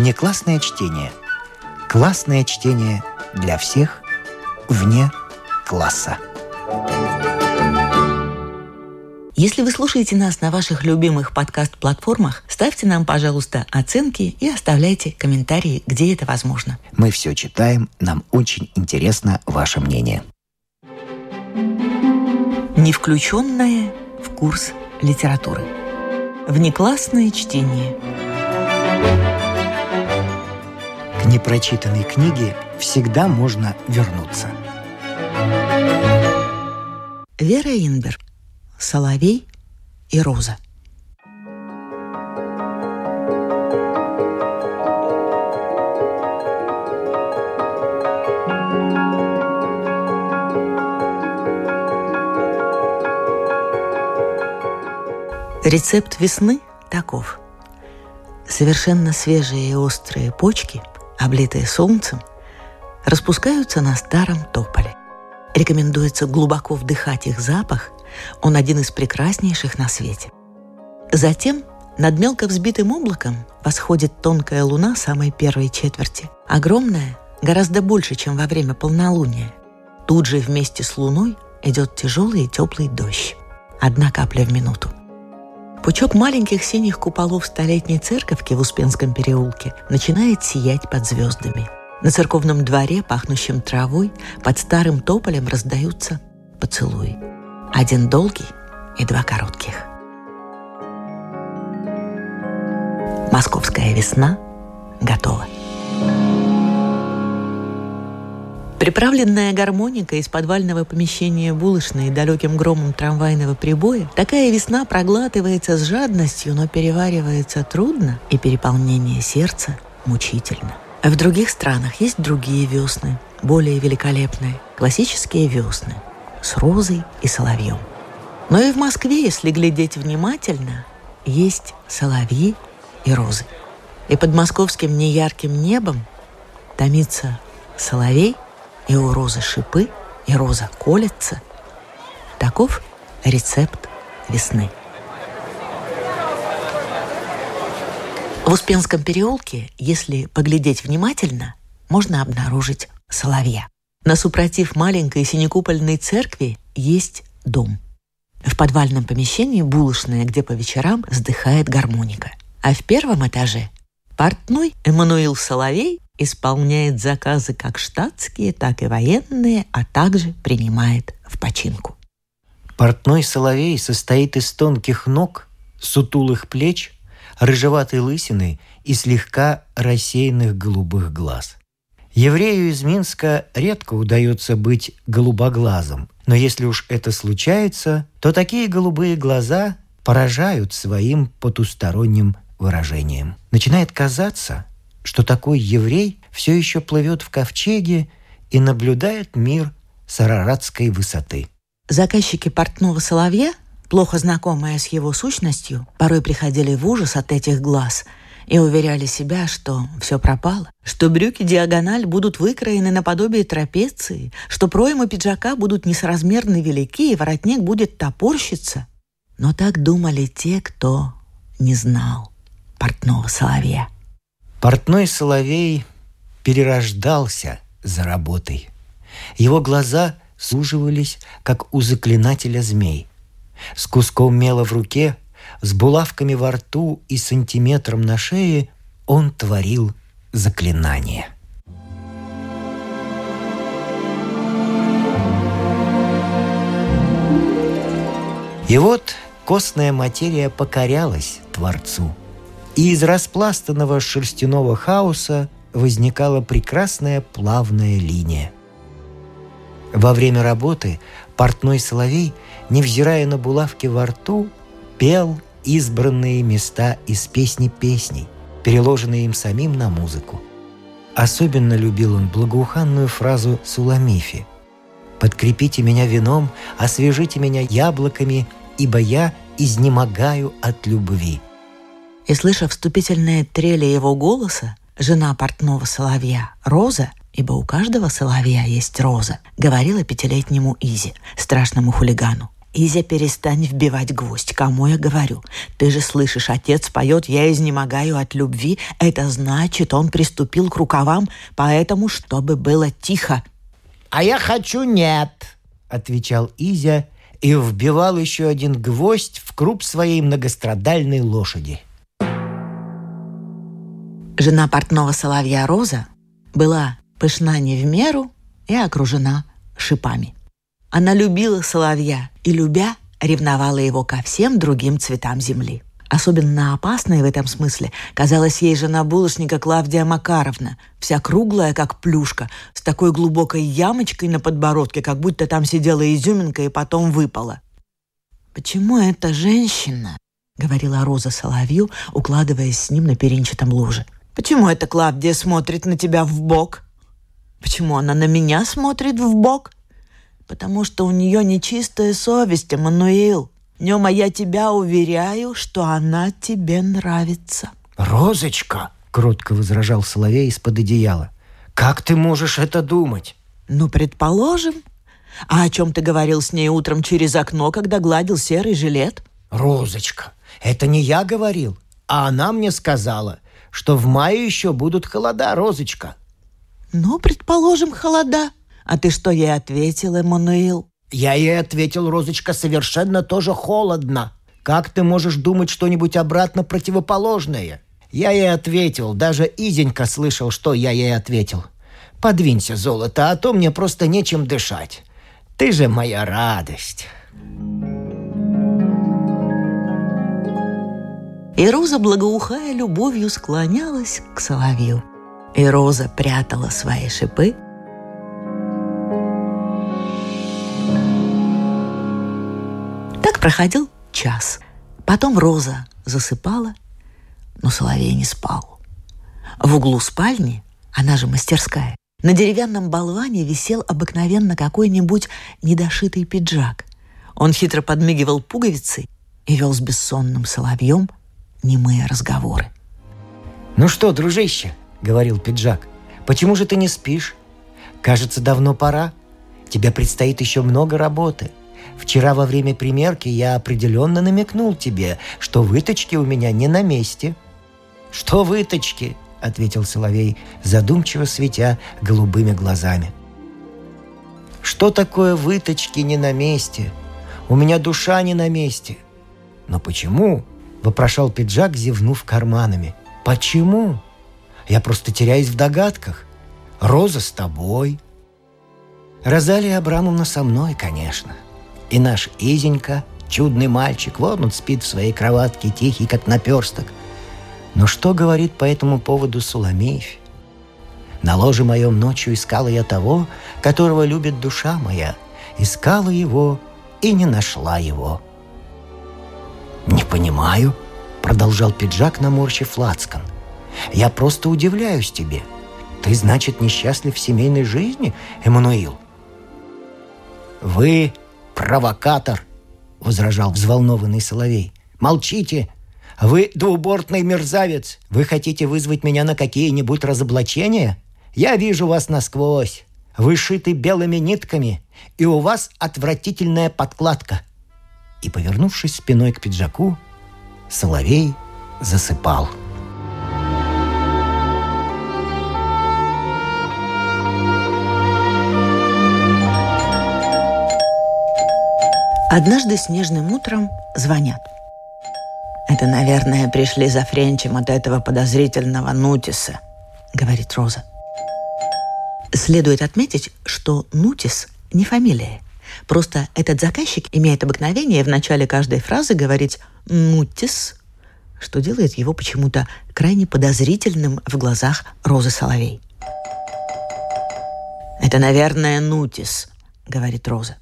Внеклассное чтение. Классное чтение для всех вне класса. Если вы слушаете нас на ваших любимых подкаст-платформах, ставьте нам, пожалуйста, оценки и оставляйте комментарии, где это возможно. Мы все читаем, нам очень интересно ваше мнение. Не включенное в курс литературы. Внеклассное чтение. Непрочитанной книге всегда можно вернуться. Вера Инбер. Соловей и Роза. Рецепт весны таков. Совершенно свежие и острые почки, облитые солнцем, распускаются на старом тополе. Рекомендуется глубоко вдыхать их запах, он один из прекраснейших на свете. Затем над мелко взбитым облаком восходит тонкая луна самой первой четверти. Огромная, гораздо больше, чем во время полнолуния. Тут же вместе с луной идет тяжелый и теплый дождь. Одна капля в минуту. Пучок маленьких синих куполов столетней церковки в Успенском переулке начинает сиять под звездами. На церковном дворе, пахнущем травой, под старым тополем раздаются поцелуи. Один долгий и два коротких. Московская весна готова. Приправленная гармоника из подвального помещения булочной далеким громом трамвайного прибоя, такая весна проглатывается с жадностью, но переваривается трудно, и переполнение сердца мучительно. А в других странах есть другие весны, более великолепные, классические весны, с розой и соловьем. Но и в Москве, если глядеть внимательно, есть соловьи и розы. И под московским неярким небом томится соловей – и у розы шипы, и роза колется. Таков рецепт весны. В Успенском переулке, если поглядеть внимательно, можно обнаружить соловья. На супротив маленькой синекупольной церкви есть дом. В подвальном помещении булочная, где по вечерам вздыхает гармоника. А в первом этаже портной Эммануил Соловей исполняет заказы как штатские, так и военные, а также принимает в починку. Портной соловей состоит из тонких ног, сутулых плеч, рыжеватой лысины и слегка рассеянных голубых глаз. Еврею из Минска редко удается быть голубоглазым, но если уж это случается, то такие голубые глаза поражают своим потусторонним выражением. Начинает казаться, что такой еврей все еще плывет в ковчеге и наблюдает мир с араратской высоты. Заказчики портного соловья, плохо знакомые с его сущностью, порой приходили в ужас от этих глаз и уверяли себя, что все пропало, что брюки диагональ будут выкроены наподобие трапеции, что проймы пиджака будут несоразмерно велики и воротник будет топорщиться. Но так думали те, кто не знал портного соловья. Портной соловей перерождался за работой. Его глаза суживались, как у заклинателя змей. С куском мела в руке, с булавками во рту и сантиметром на шее он творил заклинание. И вот костная материя покорялась Творцу – и из распластанного шерстяного хаоса возникала прекрасная плавная линия. Во время работы портной соловей, невзирая на булавки во рту, пел избранные места из песни песней, переложенные им самим на музыку. Особенно любил он благоуханную фразу Суламифи «Подкрепите меня вином, освежите меня яблоками, ибо я изнемогаю от любви». И, слыша вступительные трели его голоса, жена портного соловья, Роза, ибо у каждого соловья есть роза, говорила пятилетнему Изи, страшному хулигану. Изя, перестань вбивать гвоздь. Кому я говорю? Ты же слышишь, отец поет «Я изнемогаю от любви». Это значит, он приступил к рукавам, поэтому, чтобы было тихо. «А я хочу нет», — отвечал Изя и вбивал еще один гвоздь в круп своей многострадальной лошади. Жена портного соловья Роза была пышна не в меру и окружена шипами. Она любила соловья и, любя, ревновала его ко всем другим цветам земли. Особенно опасной в этом смысле казалась ей жена булочника Клавдия Макаровна, вся круглая, как плюшка, с такой глубокой ямочкой на подбородке, как будто там сидела изюминка и потом выпала. «Почему эта женщина?» — говорила Роза Соловью, укладываясь с ним на перинчатом луже. «Почему эта Клавдия смотрит на тебя в бок? Почему она на меня смотрит в бок? потому что у нее нечистая совесть, Эммануил. Днем, а я тебя уверяю, что она тебе нравится». «Розочка!» — кротко возражал Соловей из-под одеяла. «Как ты можешь это думать?» «Ну, предположим. А о чем ты говорил с ней утром через окно, когда гладил серый жилет?» «Розочка, это не я говорил, а она мне сказала, что в мае еще будут холода, Розочка». «Ну, предположим, холода. А ты что ей ответил, Эммануил? Я ей ответил, Розочка, совершенно тоже холодно. Как ты можешь думать что-нибудь обратно противоположное? Я ей ответил, даже Изенька слышал, что я ей ответил. Подвинься, золото, а то мне просто нечем дышать. Ты же моя радость. И Роза, благоухая любовью, склонялась к соловью. И Роза прятала свои шипы Проходил час. Потом Роза засыпала, но Соловей не спал. В углу спальни, она же мастерская, на деревянном болване висел обыкновенно какой-нибудь недошитый пиджак. Он хитро подмигивал пуговицей и вел с бессонным соловьем немые разговоры. «Ну что, дружище?» — говорил пиджак. «Почему же ты не спишь? Кажется, давно пора. Тебе предстоит еще много работы. Вчера во время примерки я определенно намекнул тебе, что выточки у меня не на месте». «Что выточки?» — ответил Соловей, задумчиво светя голубыми глазами. «Что такое выточки не на месте? У меня душа не на месте». «Но почему?» — вопрошал пиджак, зевнув карманами. «Почему? Я просто теряюсь в догадках. Роза с тобой». «Розалия Абрамовна со мной, конечно», и наш Изенька, чудный мальчик, вот он спит в своей кроватке, тихий, как наперсток. Но что говорит по этому поводу Суламеев? На ложе моем ночью искала я того, которого любит душа моя. Искала его и не нашла его. «Не понимаю», — продолжал пиджак, наморщив лацкан. «Я просто удивляюсь тебе. Ты, значит, несчастлив в семейной жизни, Эммануил?» «Вы провокатор!» — возражал взволнованный Соловей. «Молчите! Вы двубортный мерзавец! Вы хотите вызвать меня на какие-нибудь разоблачения? Я вижу вас насквозь! Вы шиты белыми нитками, и у вас отвратительная подкладка!» И, повернувшись спиной к пиджаку, Соловей засыпал. Однажды снежным утром звонят. «Это, наверное, пришли за Френчем от этого подозрительного Нутиса», — говорит Роза. Следует отметить, что Нутис не фамилия. Просто этот заказчик имеет обыкновение в начале каждой фразы говорить «Нутис», что делает его почему-то крайне подозрительным в глазах Розы Соловей. «Это, наверное, Нутис», — говорит Роза.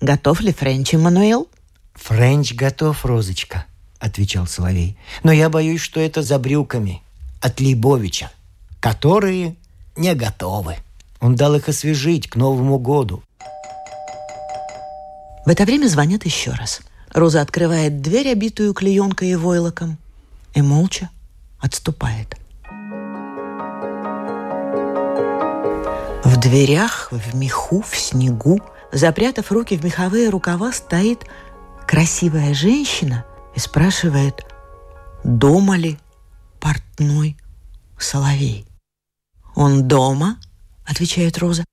Готов ли Френч, Эммануил?» «Френч готов, Розочка», — отвечал Соловей. «Но я боюсь, что это за брюками от Лейбовича, которые не готовы. Он дал их освежить к Новому году». В это время звонят еще раз. Роза открывает дверь, обитую клеенкой и войлоком, и молча отступает. В дверях, в меху, в снегу — Запрятав руки в меховые рукава, стоит красивая женщина и спрашивает, дома ли портной соловей. «Он дома?» — отвечает Роза.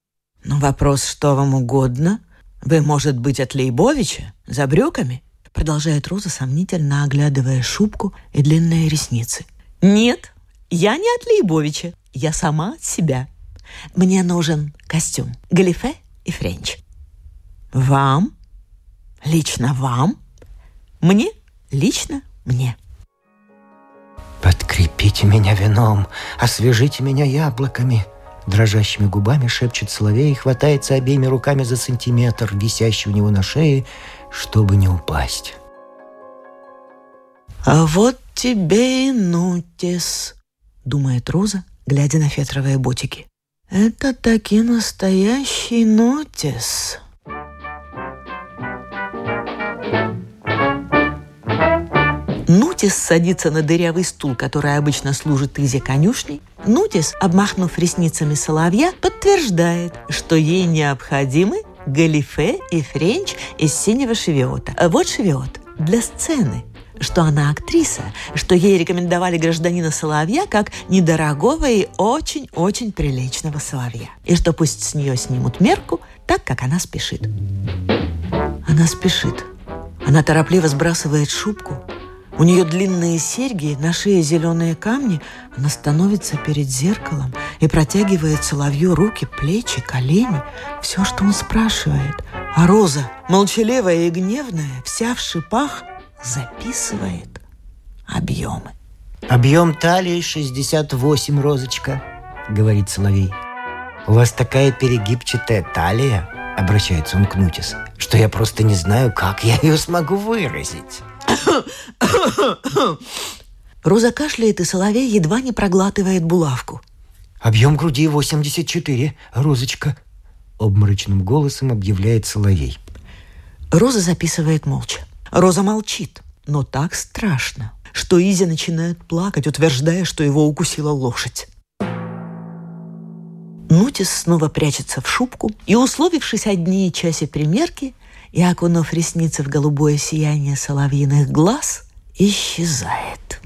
«Но вопрос, что вам угодно? Вы, может быть, от Лейбовича? За брюками?» Продолжает Роза, сомнительно оглядывая шубку и длинные ресницы. «Нет, я не от Лейбовича. Я сама от себя. Мне нужен костюм, галифе и френч». «Вам? Лично вам? Мне? Лично мне». «Подкрепите меня вином, освежите меня яблоками!» Дрожащими губами шепчет Соловей и хватается обеими руками за сантиметр, висящий у него на шее, чтобы не упасть. «А вот тебе и нутис», — думает Роза, глядя на фетровые ботики. «Это таки настоящий нутис». Нутис садится на дырявый стул, который обычно служит Изе конюшней. Нутис, обмахнув ресницами соловья, подтверждает, что ей необходимы галифе и френч из синего шевиота. Вот шевиот для сцены что она актриса, что ей рекомендовали гражданина Соловья как недорогого и очень-очень приличного соловья. И что пусть с нее снимут мерку, так как она спешит. Она спешит. Она торопливо сбрасывает шубку, у нее длинные серьги, на шее зеленые камни. Она становится перед зеркалом и протягивает соловью руки, плечи, колени. Все, что он спрашивает. А Роза, молчаливая и гневная, вся в шипах, записывает объемы. «Объем талии 68, Розочка», — говорит Соловей. «У вас такая перегибчатая талия», — обращается он к Нутис, «что я просто не знаю, как я ее смогу выразить». Роза кашляет, и Соловей едва не проглатывает булавку. «Объем груди 84, Розочка», — обморочным голосом объявляет Соловей. Роза записывает молча. Роза молчит, но так страшно, что Изя начинает плакать, утверждая, что его укусила лошадь. Нутис снова прячется в шубку и, условившись одни часе примерки, и, окунув ресницы в голубое сияние соловьиных глаз, исчезает.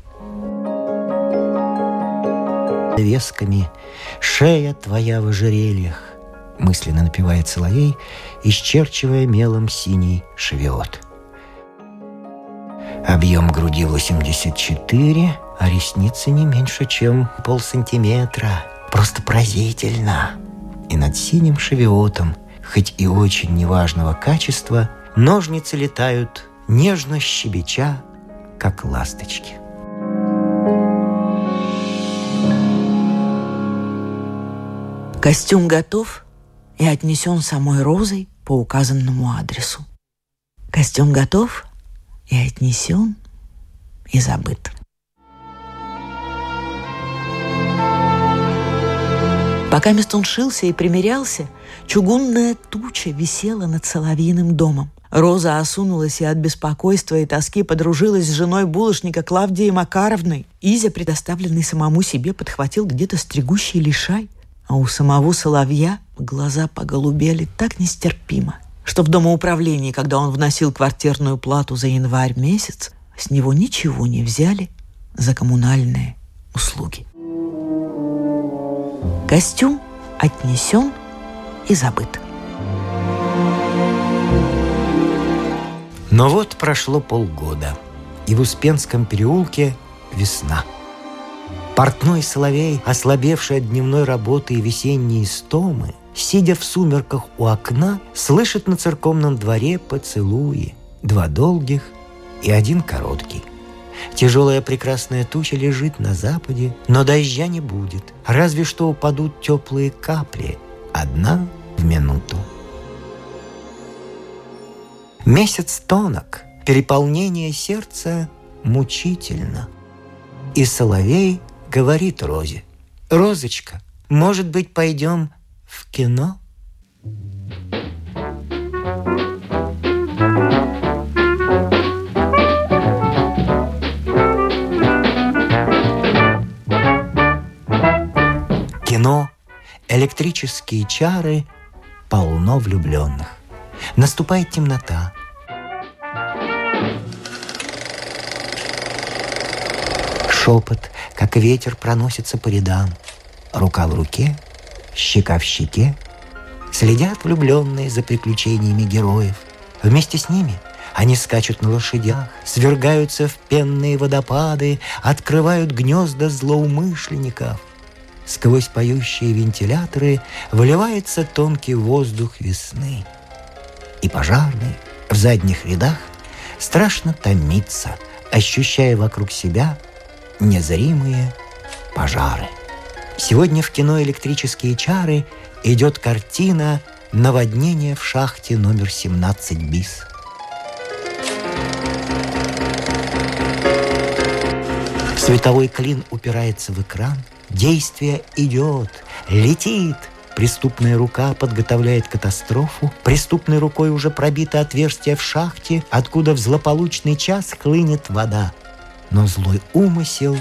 Весками шея твоя в ожерельях, мысленно напевает соловей, исчерчивая мелом синий шевиот. Объем груди 84, а ресницы не меньше, чем полсантиметра. Просто поразительно. И над синим шевиотом – хоть и очень неважного качества, ножницы летают нежно щебеча, как ласточки. Костюм готов и отнесен самой Розой по указанному адресу. Костюм готов и отнесен и забыт. Пока он шился и примерялся, чугунная туча висела над Соловьиным домом. Роза осунулась и от беспокойства и тоски подружилась с женой булочника Клавдией Макаровной. Изя, предоставленный самому себе, подхватил где-то стригущий лишай. А у самого Соловья глаза поголубели так нестерпимо, что в домоуправлении, когда он вносил квартирную плату за январь месяц, с него ничего не взяли за коммунальные услуги. Костюм отнесен и забыт. Но вот прошло полгода, и в Успенском переулке весна. Портной соловей, ослабевший от дневной работы и весенней истомы, сидя в сумерках у окна, слышит на церковном дворе поцелуи, два долгих и один короткий – Тяжелая прекрасная туча лежит на западе, но дождя не будет. Разве что упадут теплые капли, одна в минуту. Месяц тонок, переполнение сердца мучительно. И Соловей говорит Розе, «Розочка, может быть, пойдем в кино?» электрические чары, полно влюбленных. Наступает темнота. Шепот, как ветер, проносится по рядам. Рука в руке, щека в щеке. Следят влюбленные за приключениями героев. Вместе с ними они скачут на лошадях, свергаются в пенные водопады, открывают гнезда злоумышленников – Сквозь поющие вентиляторы выливается тонкий воздух весны. И пожарный в задних рядах страшно томится, ощущая вокруг себя незримые пожары. Сегодня в кино «Электрические чары» идет картина «Наводнение в шахте номер 17 БИС». Световой клин упирается в экран, действие идет, летит – Преступная рука подготовляет катастрофу. Преступной рукой уже пробито отверстие в шахте, откуда в злополучный час хлынет вода. Но злой умысел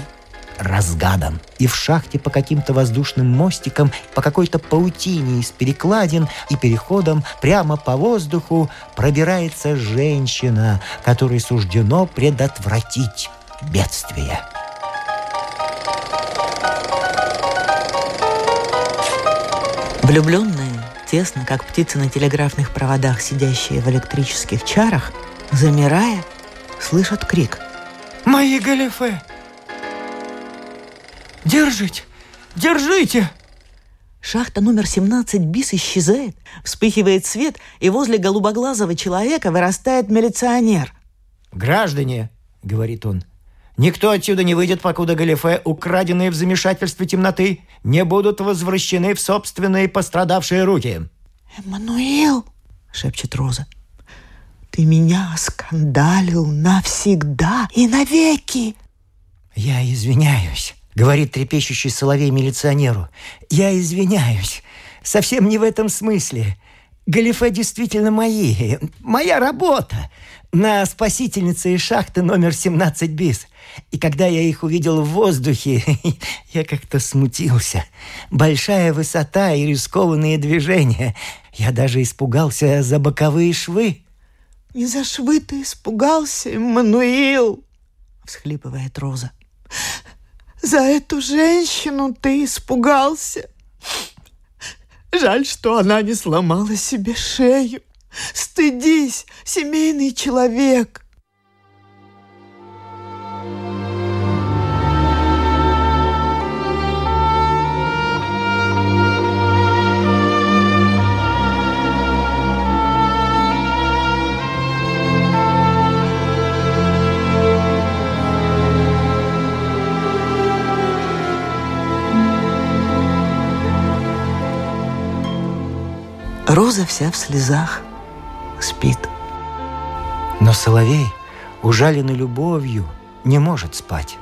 разгадан. И в шахте по каким-то воздушным мостикам, по какой-то паутине из перекладин и переходам прямо по воздуху пробирается женщина, которой суждено предотвратить бедствие. Влюбленные, тесно, как птицы на телеграфных проводах, сидящие в электрических чарах, замирая, слышат крик. «Мои галифе! Держите! Держите!» Шахта номер 17 БИС исчезает, вспыхивает свет, и возле голубоглазого человека вырастает милиционер. «Граждане!» — говорит он — Никто отсюда не выйдет, покуда галифе, украденные в замешательстве темноты, не будут возвращены в собственные пострадавшие руки. «Эммануил!» — шепчет Роза. «Ты меня скандалил навсегда и навеки!» «Я извиняюсь», — говорит трепещущий соловей милиционеру. «Я извиняюсь. Совсем не в этом смысле. Галифе действительно мои. Моя работа. На спасительнице из шахты номер 17 БИС. И когда я их увидел в воздухе, я как-то смутился. Большая высота и рискованные движения. Я даже испугался за боковые швы. «Не за швы ты испугался, Мануил!» — всхлипывает Роза. «За эту женщину ты испугался. Жаль, что она не сломала себе шею. Стыдись, семейный человек!» Роза вся в слезах, спит. Но Соловей, ужаленный любовью, не может спать.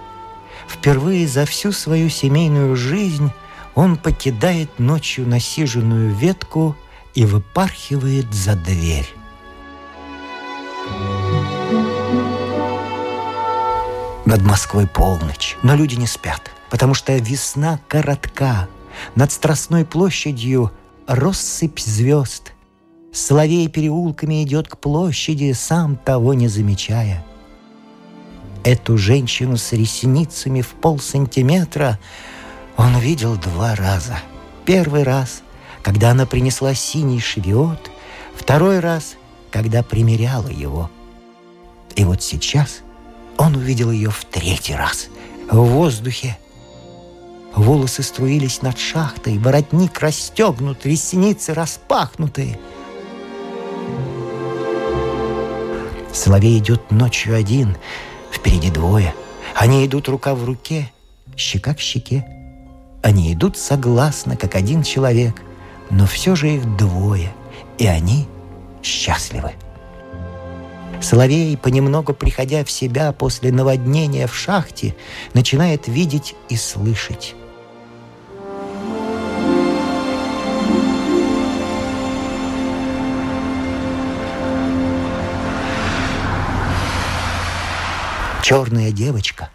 Впервые за всю свою семейную жизнь он покидает ночью насиженную ветку и выпархивает за дверь. Над Москвой полночь, но люди не спят, потому что весна коротка. Над Страстной площадью россыпь звезд. Соловей переулками идет к площади, сам того не замечая. Эту женщину с ресницами в полсантиметра он видел два раза. Первый раз, когда она принесла синий шевиот, второй раз, когда примеряла его. И вот сейчас он увидел ее в третий раз в воздухе Волосы струились над шахтой, воротник расстегнут, ресницы распахнуты. Соловей идет ночью один, впереди двое. Они идут рука в руке, щека к щеке. Они идут согласно, как один человек, но все же их двое, и они счастливы. Соловей, понемногу приходя в себя после наводнения в шахте, начинает видеть и слышать. Черная девочка,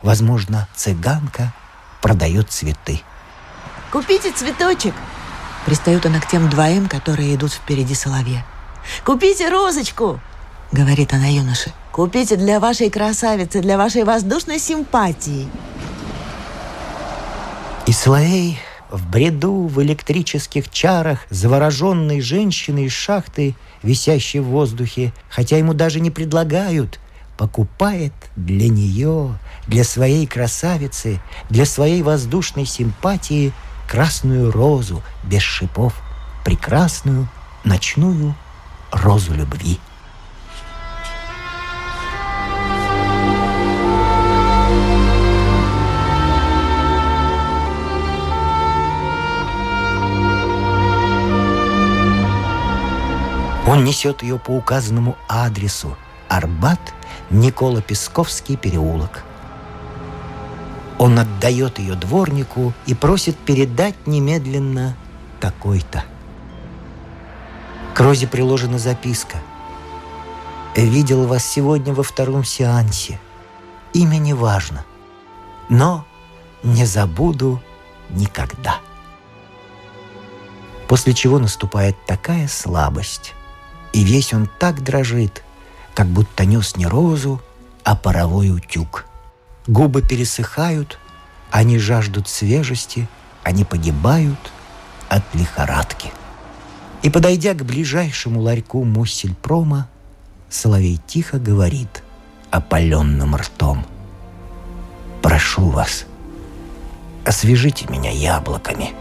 возможно, цыганка, продает цветы. «Купите цветочек!» Пристает она к тем двоим, которые идут впереди соловья. «Купите розочку!» Говорит она юноше. «Купите для вашей красавицы, для вашей воздушной симпатии!» И Соловей в бреду, в электрических чарах, завороженной женщиной из шахты, висящей в воздухе, хотя ему даже не предлагают, покупает для нее, для своей красавицы, для своей воздушной симпатии красную розу без шипов, прекрасную ночную розу любви. Он несет ее по указанному адресу Арбат, Никола Песковский переулок. Он отдает ее дворнику и просит передать немедленно такой-то. К розе приложена записка. «Видел вас сегодня во втором сеансе. Имя не важно, но не забуду никогда». После чего наступает такая слабость, и весь он так дрожит, как будто нес не розу, а паровой утюг. Губы пересыхают, они жаждут свежести, они погибают от лихорадки. И, подойдя к ближайшему ларьку Муссельпрома, Соловей тихо говорит опаленным ртом. «Прошу вас, освежите меня яблоками,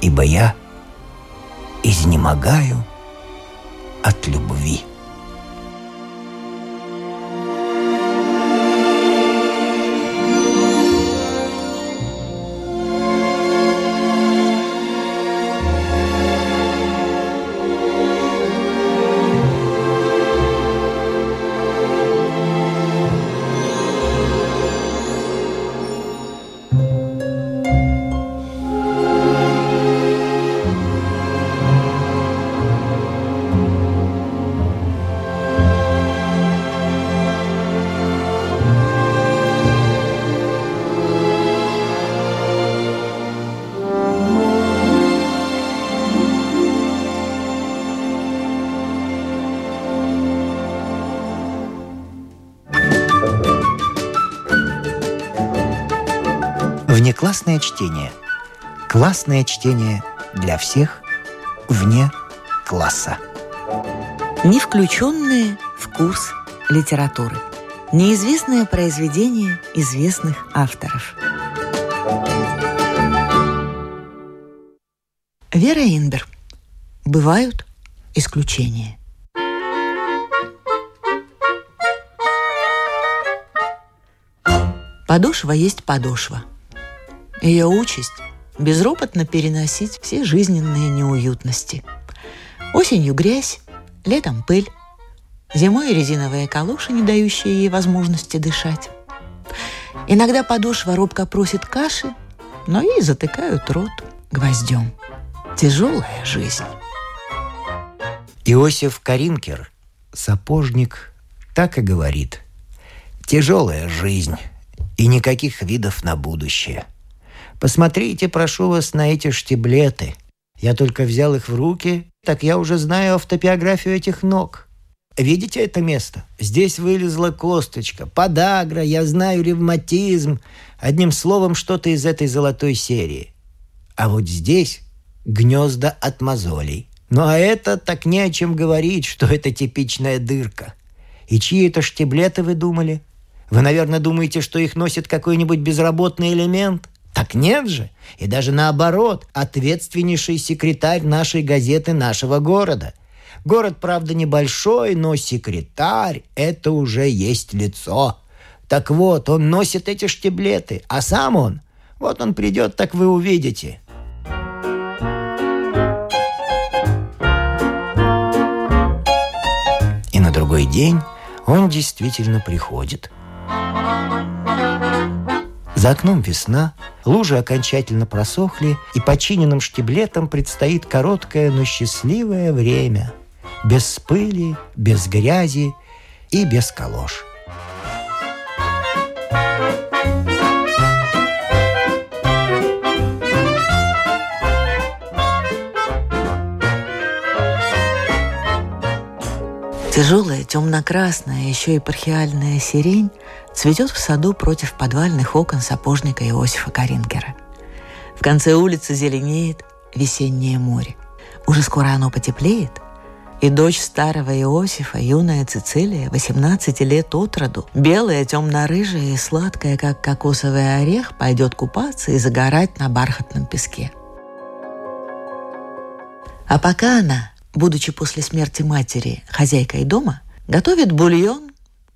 ибо я изнемогаю от любви. Внеклассное чтение. Классное чтение для всех вне класса. Не включенные в курс литературы. Неизвестное произведение известных авторов. Вера Инбер. Бывают исключения. Подошва есть подошва – ее участь – безропотно переносить все жизненные неуютности. Осенью грязь, летом пыль, зимой резиновые калоши, не дающие ей возможности дышать. Иногда подошва робко просит каши, но ей затыкают рот гвоздем. Тяжелая жизнь. Иосиф Каринкер, сапожник, так и говорит. Тяжелая жизнь и никаких видов на будущее – Посмотрите, прошу вас, на эти штиблеты. Я только взял их в руки, так я уже знаю автопиографию этих ног. Видите это место? Здесь вылезла косточка, подагра, я знаю ревматизм. Одним словом, что-то из этой золотой серии. А вот здесь гнезда от мозолей. Ну а это так не о чем говорить, что это типичная дырка. И чьи это штиблеты вы думали? Вы, наверное, думаете, что их носит какой-нибудь безработный элемент? Так нет же. И даже наоборот, ответственнейший секретарь нашей газеты нашего города. Город, правда, небольшой, но секретарь – это уже есть лицо. Так вот, он носит эти штиблеты, а сам он, вот он придет, так вы увидите. И на другой день он действительно приходит – за окном весна, лужи окончательно просохли, и починенным штиблетом предстоит короткое, но счастливое время. Без пыли, без грязи и без калош. Тяжелая темно-красная, еще епархиальная сирень цветет в саду против подвальных окон сапожника Иосифа Карингера. В конце улицы зеленеет весеннее море. Уже скоро оно потеплеет, и дочь старого Иосифа, юная Цицилия, 18 лет от роду, белая, темно-рыжая и сладкая, как кокосовый орех, пойдет купаться и загорать на бархатном песке. А пока она, будучи после смерти матери хозяйкой дома, готовит бульон,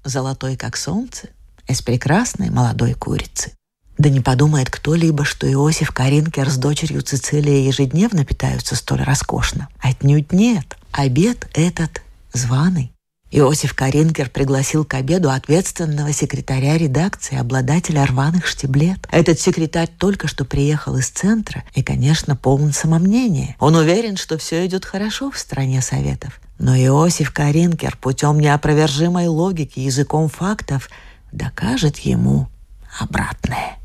золотой как солнце, из прекрасной молодой курицы. Да не подумает кто-либо, что Иосиф Каринкер с дочерью Цицилия ежедневно питаются столь роскошно. Отнюдь нет. Обед этот званый. Иосиф Каринкер пригласил к обеду ответственного секретаря редакции, обладателя рваных штиблет. Этот секретарь только что приехал из центра и, конечно, полон самомнения. Он уверен, что все идет хорошо в стране Советов. Но Иосиф Каринкер путем неопровержимой логики, языком фактов докажет ему обратное.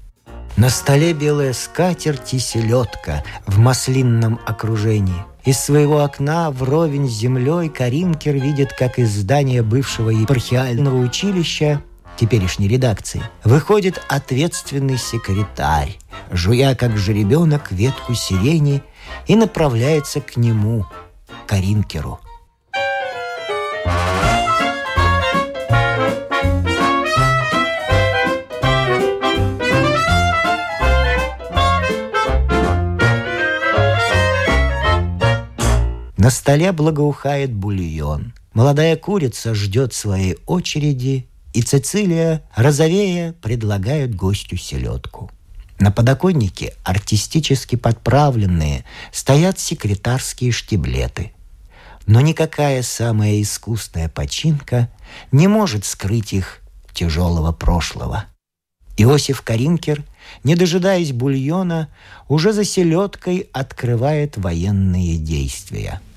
На столе белая скатерть и селедка в маслинном окружении. Из своего окна вровень с землей Каринкер видит, как из здания бывшего епархиального училища теперешней редакции, выходит ответственный секретарь, жуя как жеребенок ветку сирени и направляется к нему, Каринкеру – На столе благоухает бульон. Молодая курица ждет своей очереди, и Цицилия, розовея, предлагает гостю селедку. На подоконнике, артистически подправленные, стоят секретарские штиблеты. Но никакая самая искусная починка не может скрыть их тяжелого прошлого. Иосиф Каринкер, не дожидаясь бульона, уже за селедкой открывает военные действия –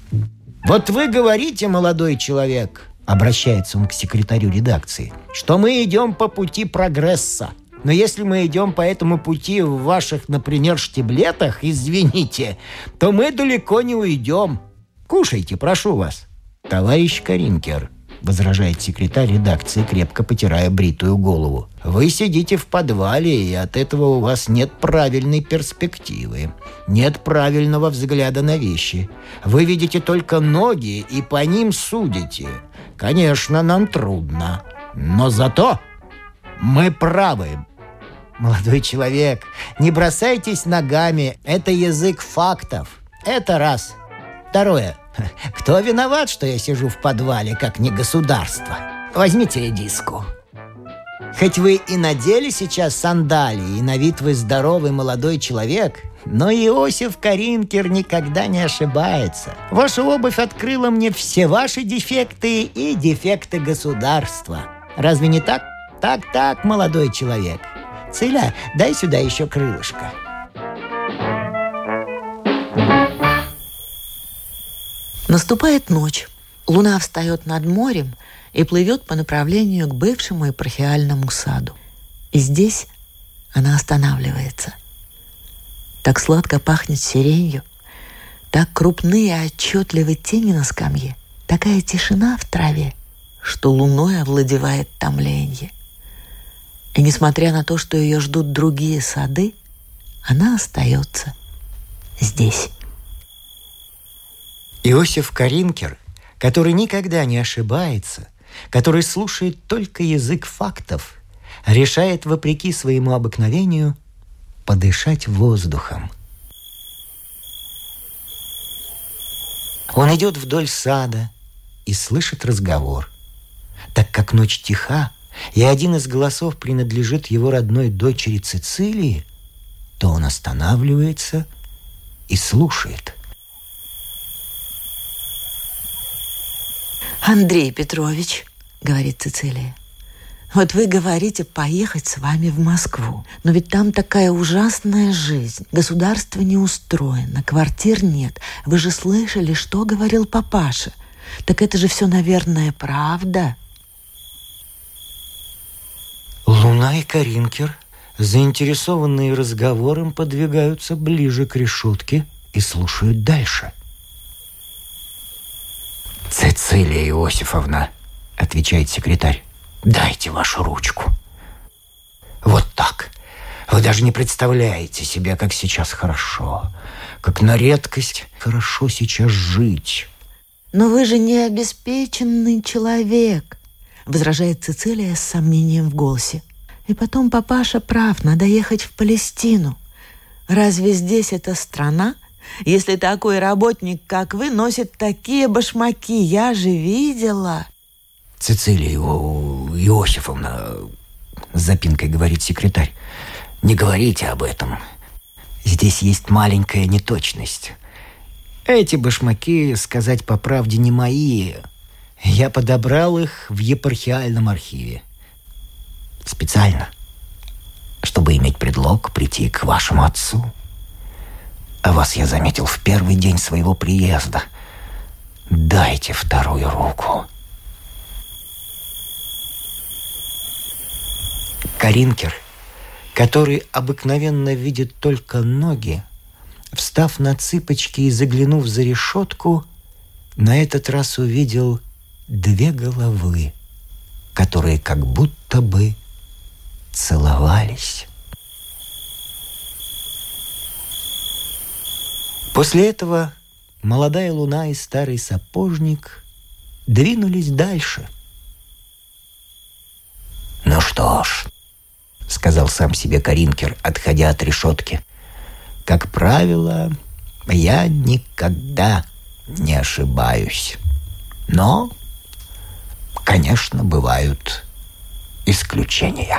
вот вы говорите, молодой человек, обращается он к секретарю редакции, что мы идем по пути прогресса. Но если мы идем по этому пути в ваших, например, штиблетах, извините, то мы далеко не уйдем. Кушайте, прошу вас. Товарищ Каринкер, возражает секретарь редакции, крепко потирая бритую голову. Вы сидите в подвале, и от этого у вас нет правильной перспективы. Нет правильного взгляда на вещи. Вы видите только ноги и по ним судите. Конечно, нам трудно. Но зато мы правы. Молодой человек, не бросайтесь ногами. Это язык фактов. Это раз. Второе. Кто виноват, что я сижу в подвале, как не государство? Возьмите редиску. Хоть вы и надели сейчас сандалии, и на вид вы здоровый молодой человек, но Иосиф Каринкер никогда не ошибается. Ваша обувь открыла мне все ваши дефекты и дефекты государства. Разве не так? Так-так, молодой человек. Циля, дай сюда еще крылышко. Наступает ночь. Луна встает над морем и плывет по направлению к бывшему епархиальному саду. И здесь она останавливается. Так сладко пахнет сиренью, так крупные и отчетливы тени на скамье, такая тишина в траве, что луной овладевает томленье. И несмотря на то, что ее ждут другие сады, она остается здесь. Иосиф Каринкер, который никогда не ошибается, который слушает только язык фактов, решает, вопреки своему обыкновению, подышать воздухом. Он идет вдоль сада и слышит разговор. Так как ночь тиха, и один из голосов принадлежит его родной дочери Цицилии, то он останавливается и слушает – «Андрей Петрович», — говорит Цицилия, вот вы говорите поехать с вами в Москву. Но ведь там такая ужасная жизнь. Государство не устроено, квартир нет. Вы же слышали, что говорил папаша. Так это же все, наверное, правда. Луна и Каринкер, заинтересованные разговором, подвигаются ближе к решетке и слушают дальше – «Цицилия Иосифовна», — отвечает секретарь, — «дайте вашу ручку». «Вот так. Вы даже не представляете себе, как сейчас хорошо, как на редкость хорошо сейчас жить. Но вы же не обеспеченный человек, возражает Цицилия с сомнением в голосе. И потом папаша прав, надо ехать в Палестину. Разве здесь это страна, если такой работник, как вы, носит такие башмаки? Я же видела. Цицилия Иосифовна, с запинкой говорит секретарь, не говорите об этом. Здесь есть маленькая неточность. Эти башмаки, сказать по правде, не мои. Я подобрал их в епархиальном архиве. Специально, чтобы иметь предлог прийти к вашему отцу. А вас я заметил в первый день своего приезда. Дайте вторую руку. Каринкер, который обыкновенно видит только ноги, встав на цыпочки и заглянув за решетку, на этот раз увидел две головы, которые как будто бы целовались. После этого молодая луна и старый сапожник двинулись дальше. «Ну что ж», — сказал сам себе Каринкер, отходя от решетки, — «как правило, я никогда не ошибаюсь. Но, конечно, бывают исключения».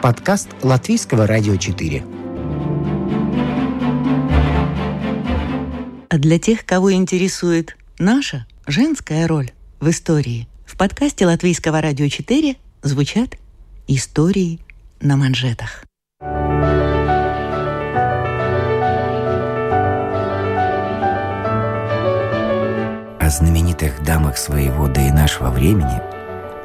Подкаст Латвийского радио 4. А для тех, кого интересует наша женская роль в истории, в подкасте Латвийского радио 4 звучат истории на манжетах. О знаменитых дамах своего да и нашего времени –